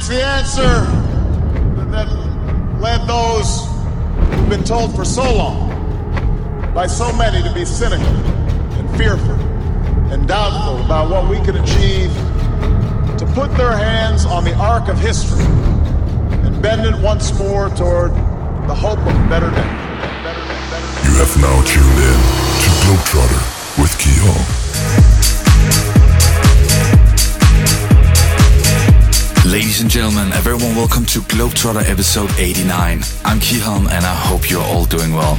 It's the answer that led those who've been told for so long by so many to be cynical and fearful and doubtful about what we can achieve to put their hands on the arc of history and bend it once more toward the hope of a better day. You have now tuned in to Globetrotter with Kiholm. Ladies and gentlemen, everyone, welcome to Globetrotter episode 89. I'm Kiholm and I hope you're all doing well.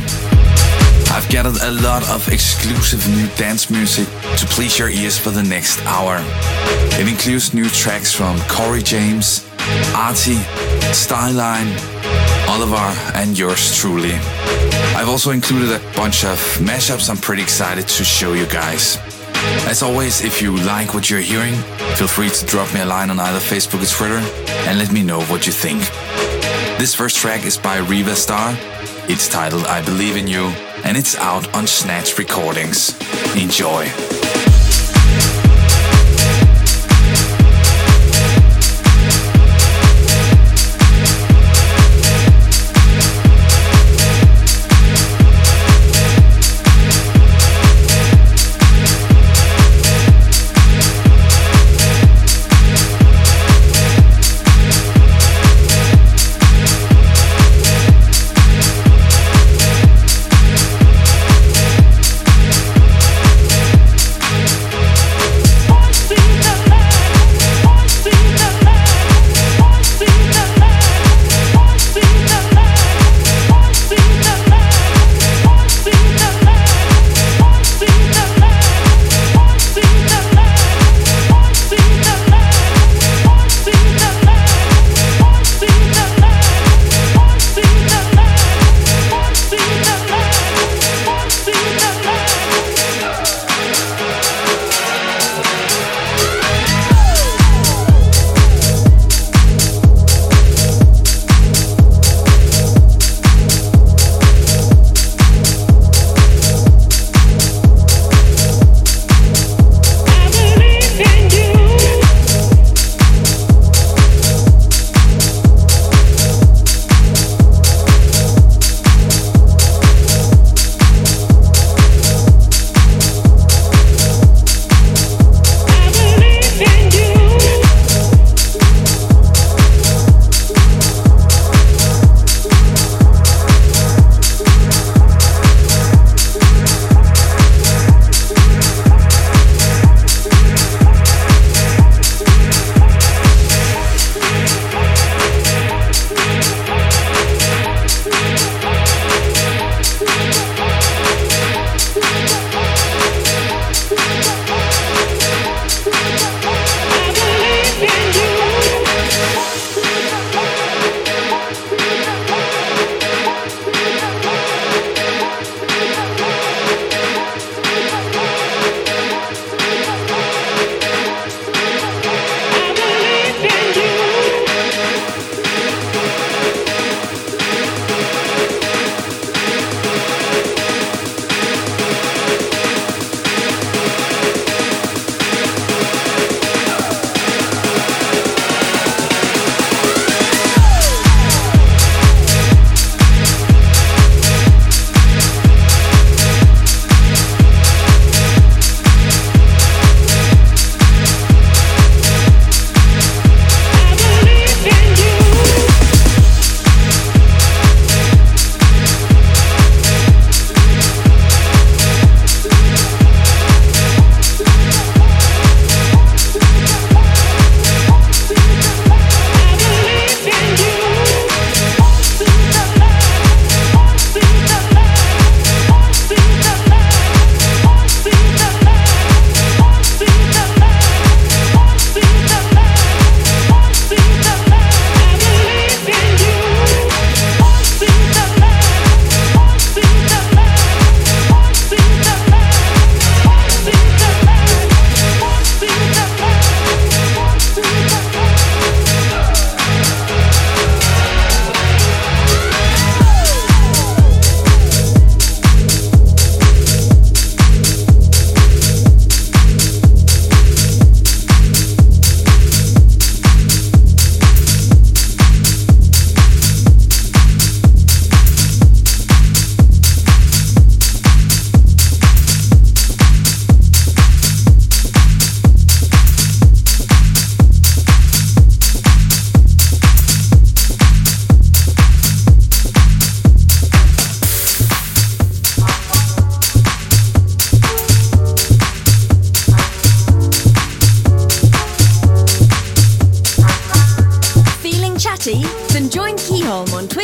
I've gathered a lot of exclusive new dance music to please your ears for the next hour. It includes new tracks from Corey James, Artie, Styline, Oliver, and yours truly. I've also included a bunch of mashups I'm pretty excited to show you guys. As always, if you like what you're hearing, feel free to drop me a line on either Facebook or Twitter and let me know what you think. This first track is by Riva Starr. It's titled I Believe in You and it's out on Snatch Recordings. Enjoy.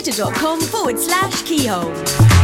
twitter.com forward slash Kiholm.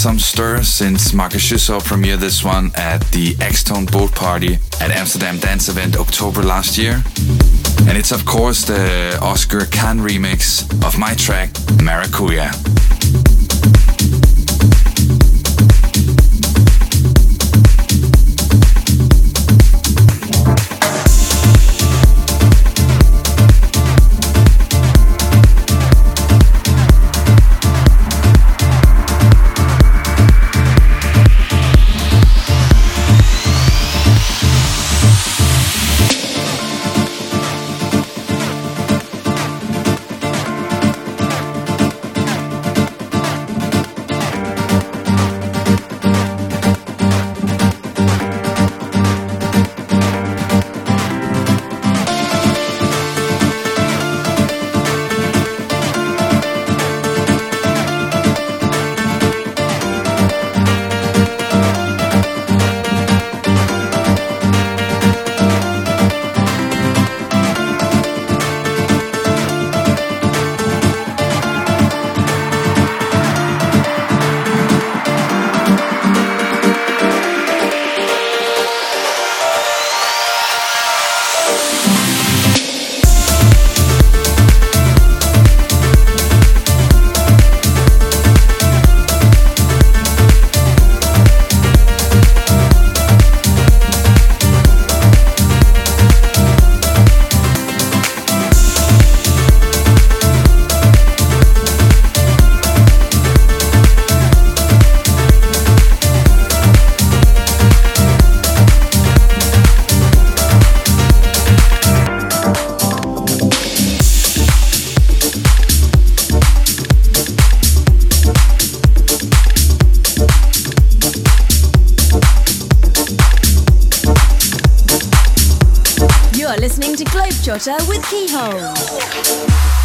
Some stir since Markus Schulz premiered this one at the X-Tone Boat Party at Amsterdam Dance Event October last year. And it's of course the Ozgur Can remix of my track Maracuja. Globetrotter with Kiholm.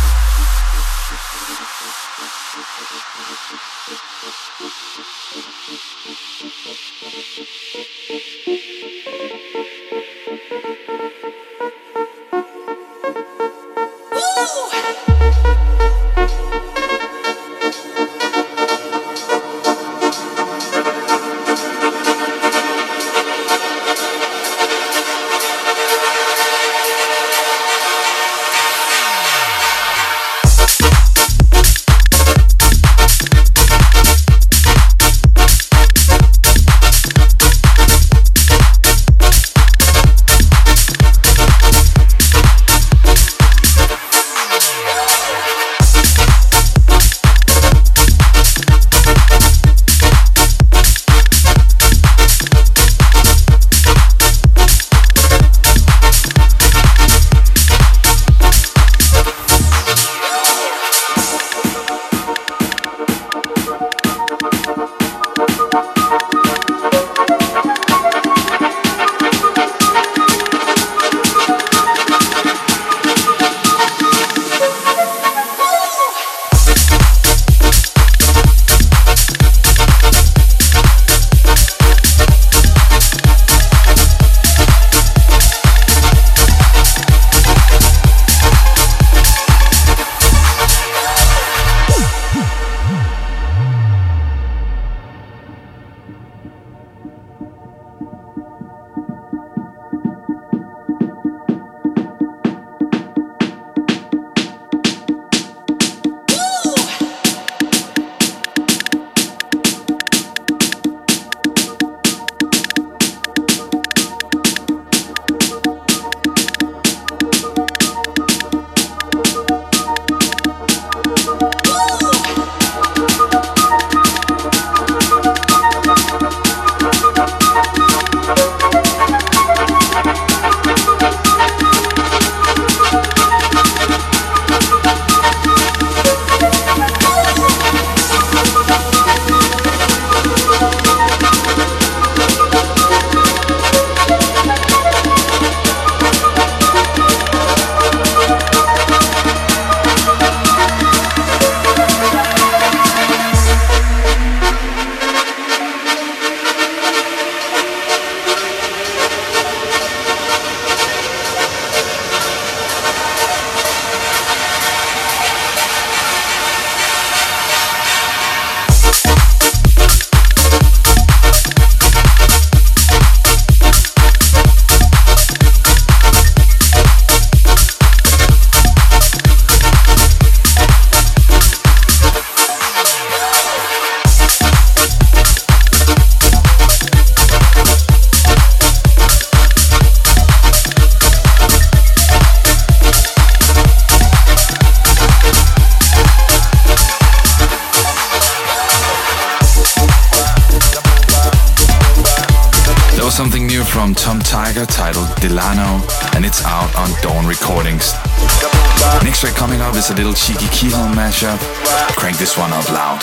One up loud.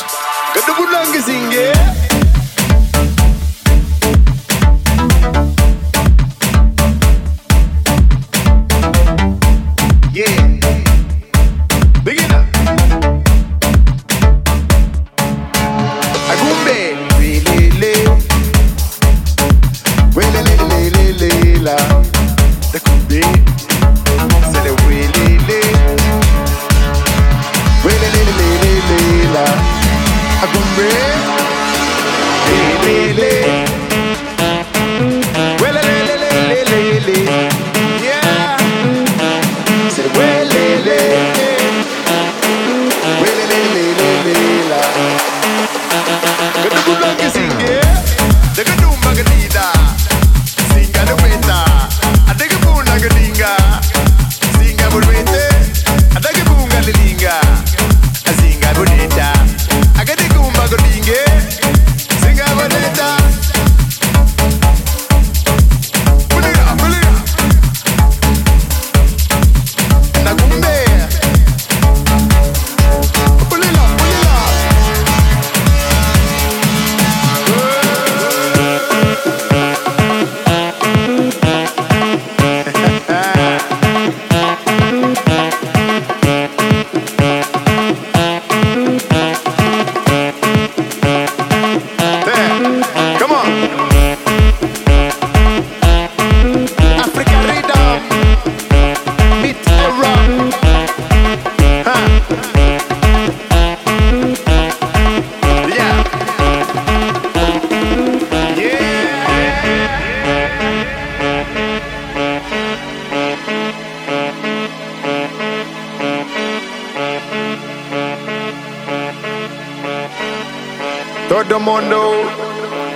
mundo.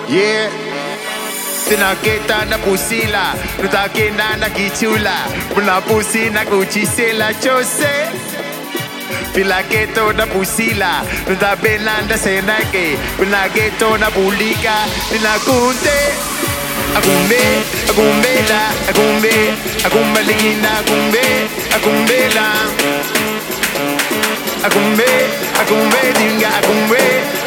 Yeah. Tinaketa na pusila, tutakenda na kichula, muna pusi na kuchisela chose. Pila keto na pusila, tutabena na senake, muna keto na bulika, tunakunte. Agumbe, agumbela, agumbe, agumbalinda, agumbe, agumbela. Agumbe, agumbe, dinga, agumbe. agumbe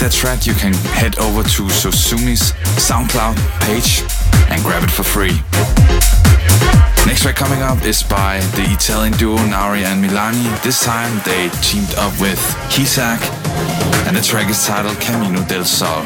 that track, you can head over to Sosumi's SoundCloud page and grab it for free. Next track coming up is by the Italian duo Nari and Milani. This time they teamed up with Kisak, and the track is titled Camino del Sol.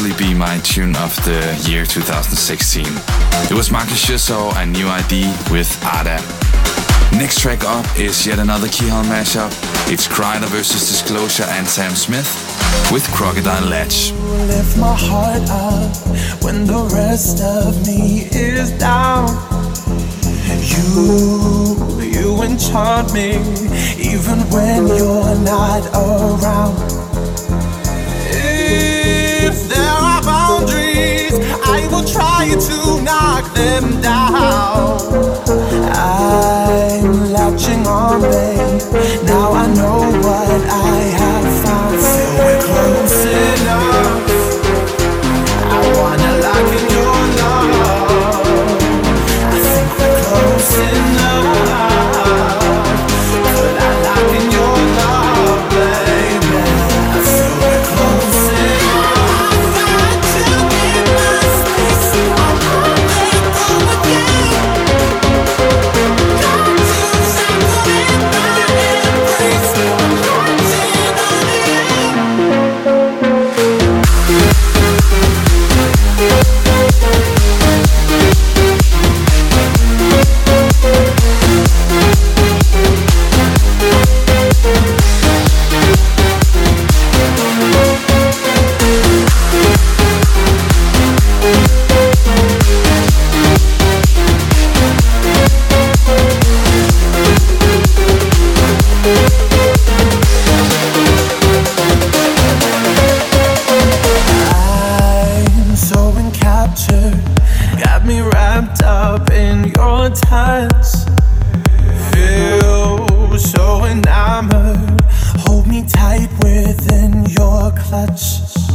easily be my tune of the year 2016. It was Marcus Jusso and New ID with Ada. Next track up is yet another Kiholm mashup. It's Kryder versus Disclosure and Sam Smith with Crocodile Latch. Lift my heart up when the rest of me is down. You, you enchant me even when you're not around. I will try to knock them down. I'm latching on, babe. Now I know what I have. touch.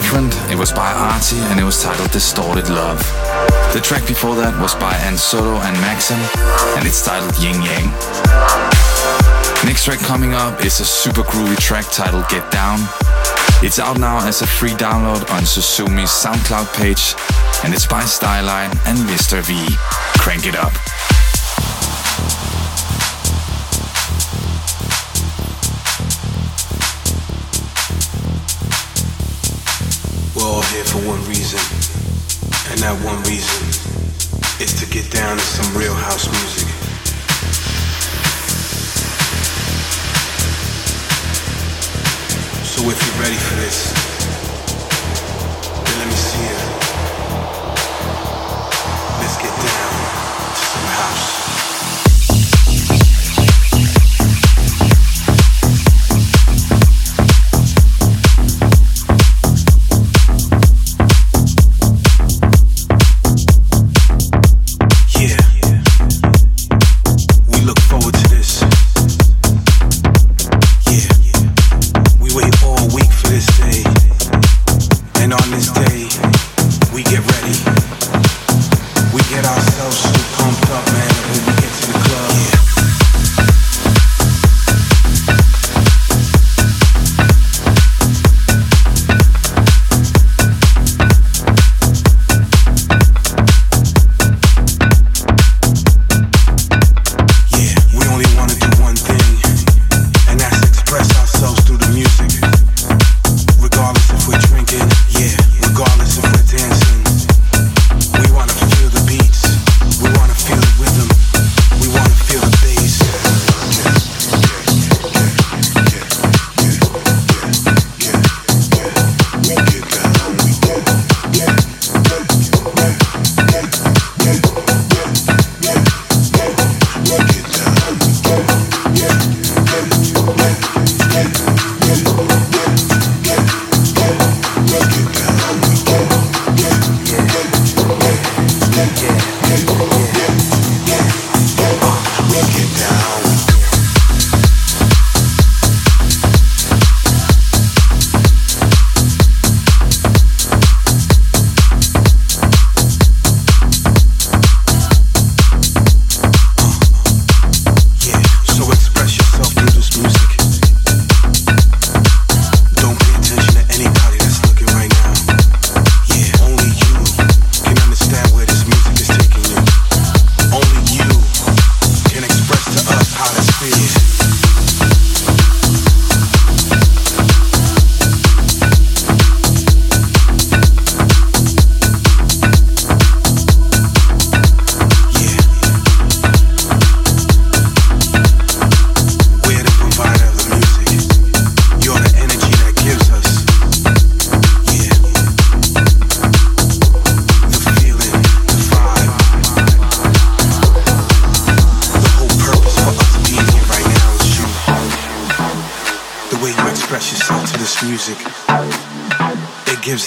Different. It was by Arty and it was titled Distorted Love. The track before that was by Ansoto and Maxim and it's titled Yin Yang. Next track coming up is a super groovy track titled Get Down. It's out now as a free download on Susumi's SoundCloud page and it's by Styline and Mr. V. Crank it up. Here for one reason, and that one reason is to get down to some real house music. So if you're ready for this, then let me see it. Let's get down to some house. We get ready.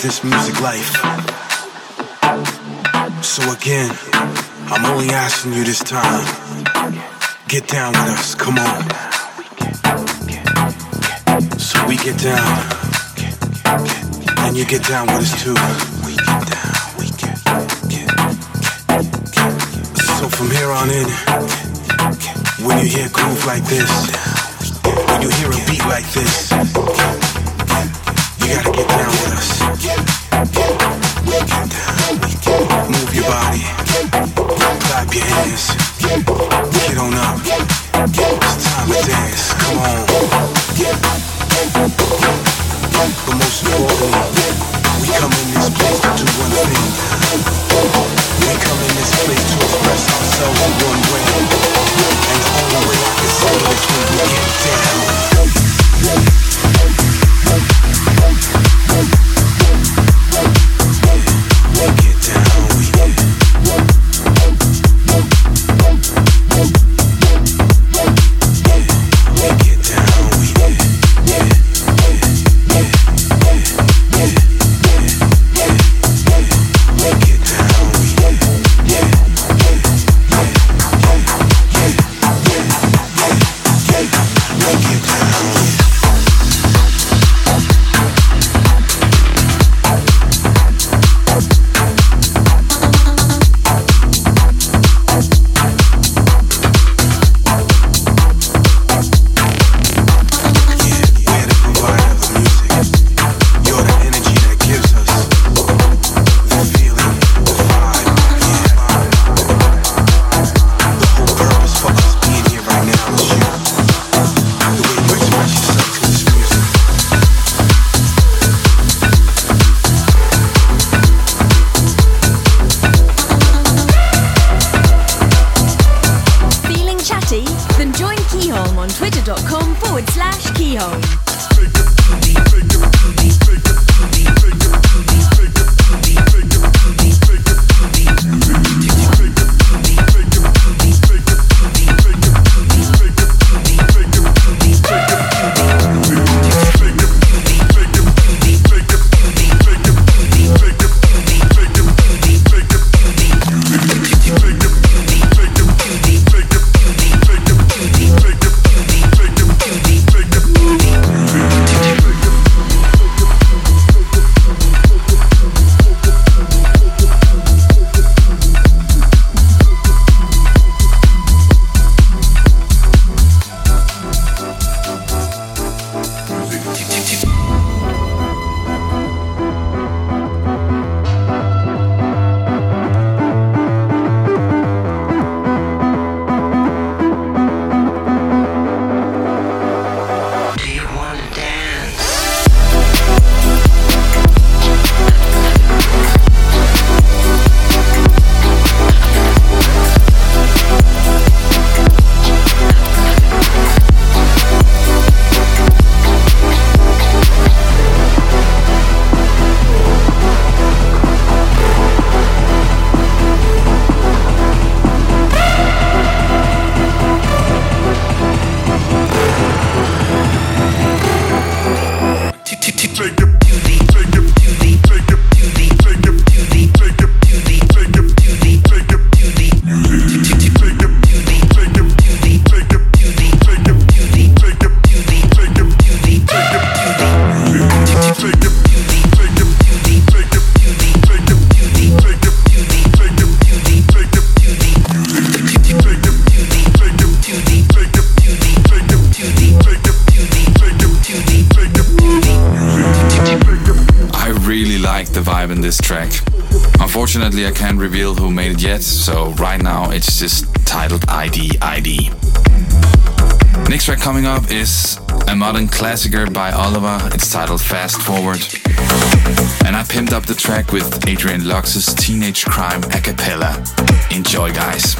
This music life. So again, I'm only asking you this time. Get down with us, come on. So we get down, and you get down with us too. We get down, we get, So from here on in, when you hear groove like this, when you hear a beat like this, you gotta get down with us. Get down. Move your body, clap your hands, get on up. It's time to dance. Come on. But most importantly, we come in this place to do one thing. We come in this place to express ourselves in one way. And only way I can say it is when get down. Coming up is a modern classicer by Oliver. It's titled Fast Forward. And I pimped up the track with Adrian Lux's Teenage Crime a cappella. Enjoy, guys.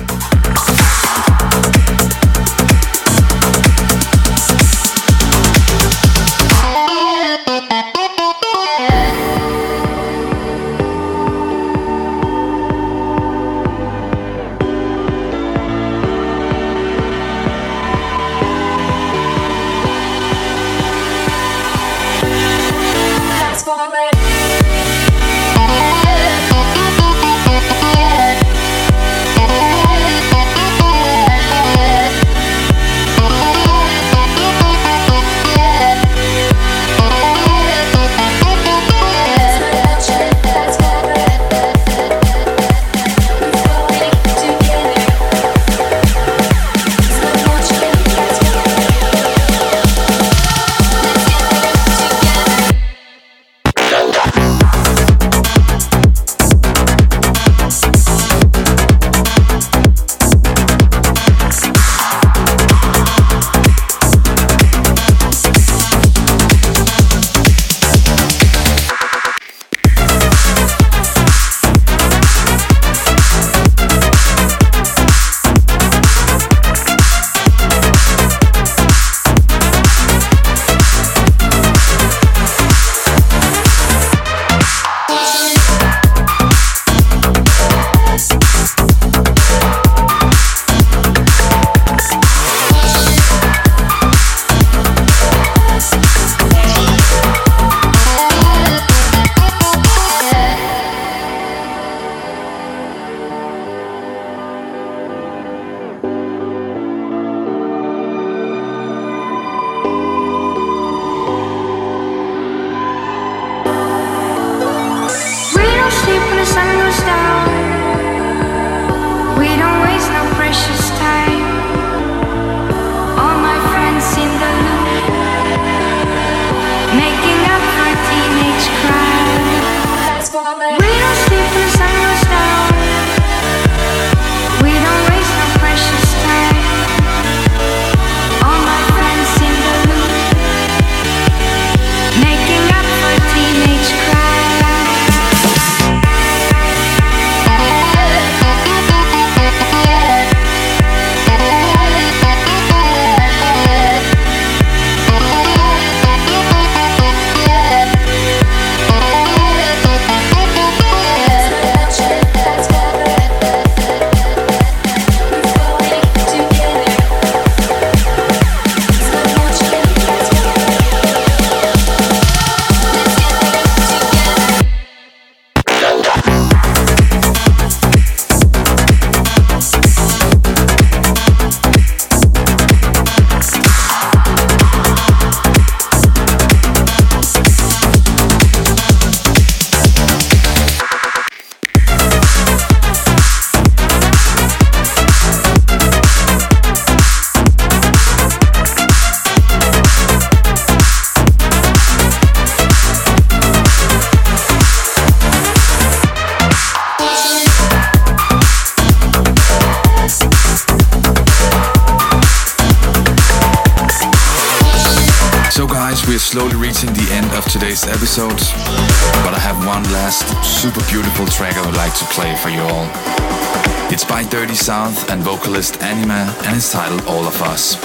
Dirty South and vocalist Anima, and it's titled All of Us.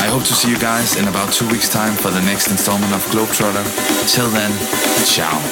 I hope to see you guys in about two weeks' time for the next installment of Globetrotter. Till then, ciao.